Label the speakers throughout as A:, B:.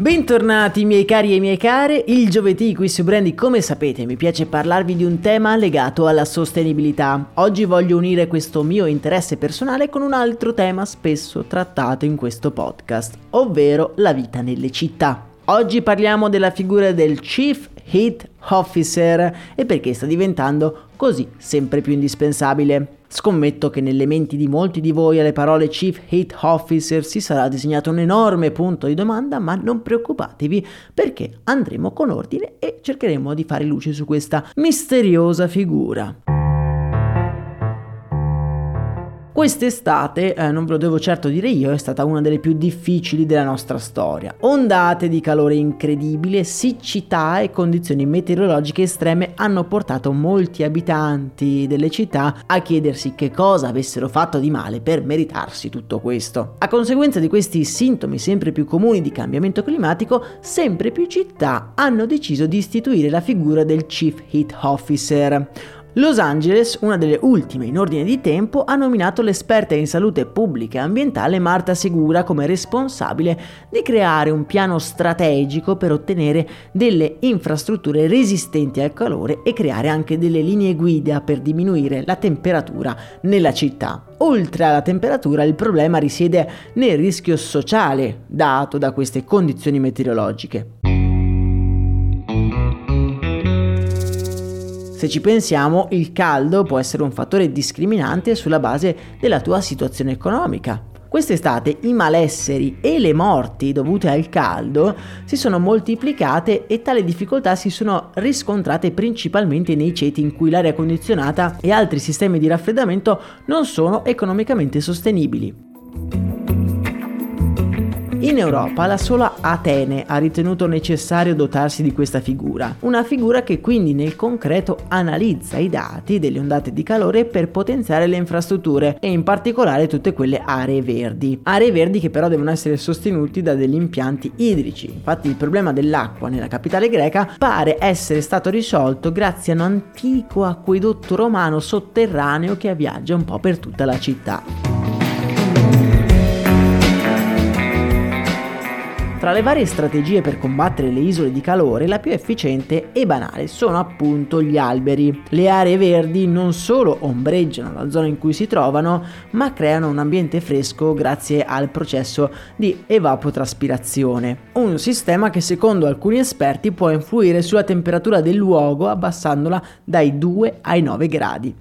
A: Bentornati miei cari e miei care, il giovedì qui su Brandy come sapete mi piace parlarvi di un tema legato alla sostenibilità. Oggi voglio unire questo mio interesse personale con un altro tema spesso trattato in questo podcast, ovvero la vita nelle città. Oggi parliamo della figura del Chief Heat Officer e perché sta diventando così sempre più indispensabile. Scommetto che nelle menti di molti di voi alle parole Chief Hate Officer si sarà disegnato un enorme punto di domanda, ma non preoccupatevi perché andremo con ordine e cercheremo di fare luce su questa misteriosa figura. Quest'estate, eh, non ve lo devo certo dire io, è stata una delle più difficili della nostra storia. Ondate di calore incredibile, siccità e condizioni meteorologiche estreme hanno portato molti abitanti delle città a chiedersi che cosa avessero fatto di male per meritarsi tutto questo. A conseguenza di questi sintomi sempre più comuni di cambiamento climatico, sempre più città hanno deciso di istituire la figura del Chief Heat Officer Los Angeles, una delle ultime in ordine di tempo, ha nominato l'esperta in salute pubblica e ambientale Marta Segura come responsabile di creare un piano strategico per ottenere delle infrastrutture resistenti al calore e creare anche delle linee guida per diminuire la temperatura nella città. Oltre alla temperatura il problema risiede nel rischio sociale dato da queste condizioni meteorologiche. Se ci pensiamo, il caldo può essere un fattore discriminante sulla base della tua situazione economica. Quest'estate i malesseri e le morti dovute al caldo si sono moltiplicate e tali difficoltà si sono riscontrate principalmente nei ceti in cui l'aria condizionata e altri sistemi di raffreddamento non sono economicamente sostenibili. In Europa la sola Atene ha ritenuto necessario dotarsi di questa figura, una figura che quindi nel concreto analizza i dati delle ondate di calore per potenziare le infrastrutture e in particolare tutte quelle aree verdi. Aree verdi che però devono essere sostenuti da degli impianti idrici. Infatti il problema dell'acqua nella capitale greca pare essere stato risolto grazie a un antico acquedotto romano sotterraneo che viaggia un po' per tutta la città. Tra le varie strategie per combattere le isole di calore, la più efficiente e banale sono appunto gli alberi. Le aree verdi non solo ombreggiano la zona in cui si trovano, ma creano un ambiente fresco grazie al processo di evapotraspirazione. Un sistema che secondo alcuni esperti può influire sulla temperatura del luogo abbassandola dai 2 ai 9 gradi.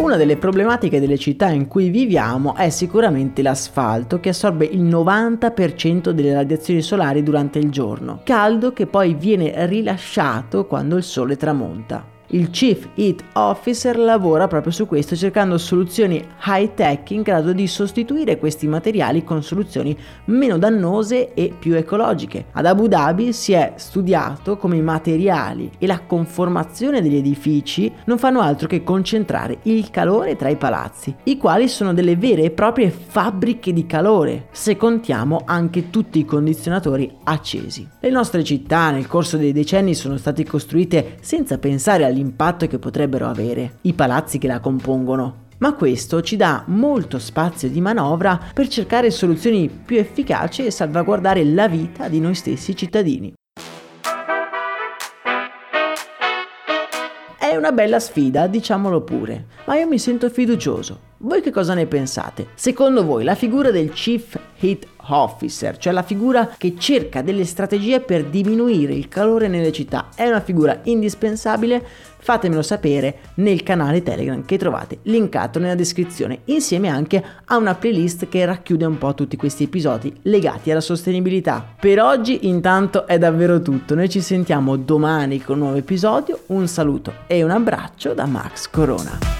A: Una delle problematiche delle città in cui viviamo è sicuramente l'asfalto che assorbe il 90% delle radiazioni solari durante il giorno, caldo che poi viene rilasciato quando il sole tramonta. Il Chief Heat Officer lavora proprio su questo cercando soluzioni high tech in grado di sostituire questi materiali con soluzioni meno dannose e più ecologiche. Ad Abu Dhabi si è studiato come i materiali e la conformazione degli edifici non fanno altro che concentrare il calore tra i palazzi, i quali sono delle vere e proprie fabbriche di calore, se contiamo anche tutti i condizionatori accesi. Le nostre città nel corso dei decenni sono state costruite senza pensare agli l'impatto che potrebbero avere i palazzi che la compongono. Ma questo ci dà molto spazio di manovra per cercare soluzioni più efficaci e salvaguardare la vita di noi stessi cittadini. È una bella sfida, diciamolo pure, ma io mi sento fiducioso. Voi che cosa ne pensate? Secondo voi la figura del Chief Heat Officer, cioè la figura che cerca delle strategie per diminuire il calore nelle città, è una figura indispensabile? Fatemelo sapere nel canale Telegram che trovate linkato nella descrizione, insieme anche a una playlist che racchiude un po' tutti questi episodi legati alla sostenibilità. Per oggi intanto è davvero tutto, noi ci sentiamo domani con un nuovo episodio, un saluto e un abbraccio da Max Corona.